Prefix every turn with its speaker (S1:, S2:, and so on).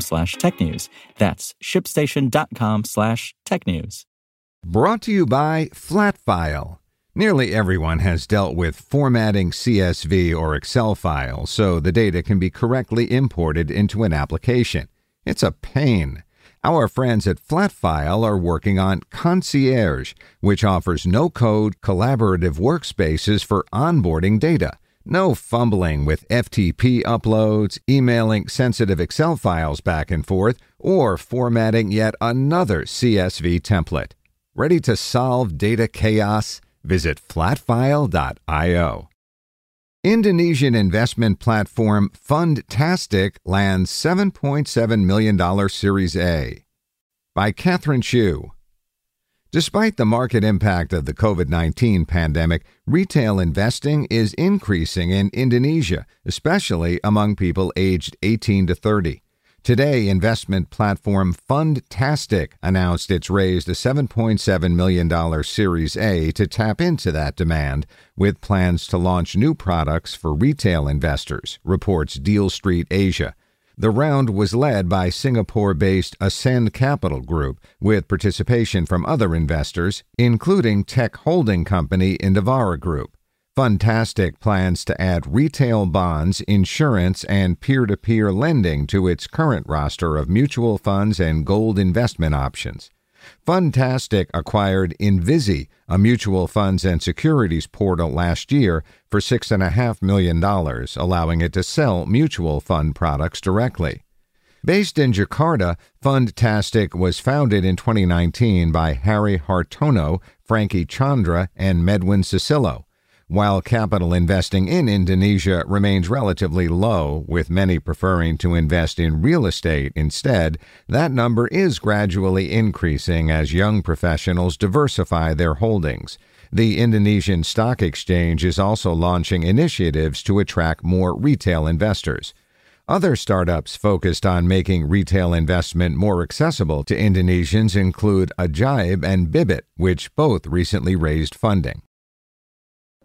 S1: slash technews. That's shipstation.com slash tech news.
S2: Brought to you by Flatfile. Nearly everyone has dealt with formatting CSV or Excel files so the data can be correctly imported into an application. It's a pain. Our friends at Flatfile are working on Concierge, which offers no code, collaborative workspaces for onboarding data. No fumbling with FTP uploads, emailing sensitive Excel files back and forth, or formatting yet another CSV template. Ready to solve data chaos? Visit flatfile.io. Indonesian investment platform Fundtastic lands $7.7 million Series A. By Catherine Shu. Despite the market impact of the COVID 19 pandemic, retail investing is increasing in Indonesia, especially among people aged 18 to 30. Today, investment platform Fundtastic announced it's raised a $7.7 million Series A to tap into that demand, with plans to launch new products for retail investors, reports Deal Street Asia. The round was led by Singapore based Ascend Capital Group, with participation from other investors, including tech holding company Indivara Group. Fundtastic plans to add retail bonds, insurance, and peer to peer lending to its current roster of mutual funds and gold investment options. Fundtastic acquired Invisee, a mutual funds and securities portal, last year for $6.5 million, allowing it to sell mutual fund products directly. Based in Jakarta, Fundtastic was founded in 2019 by Harry Hartono, Frankie Chandra, and Medwin Susilo. While capital investing in Indonesia remains relatively low, with many preferring to invest in real estate instead, that number is gradually increasing as young professionals diversify their holdings. The Indonesian Stock Exchange is also launching initiatives to attract more retail investors. Other startups focused on making retail investment more accessible to Indonesians include Ajaib and Bibit, which both recently raised funding.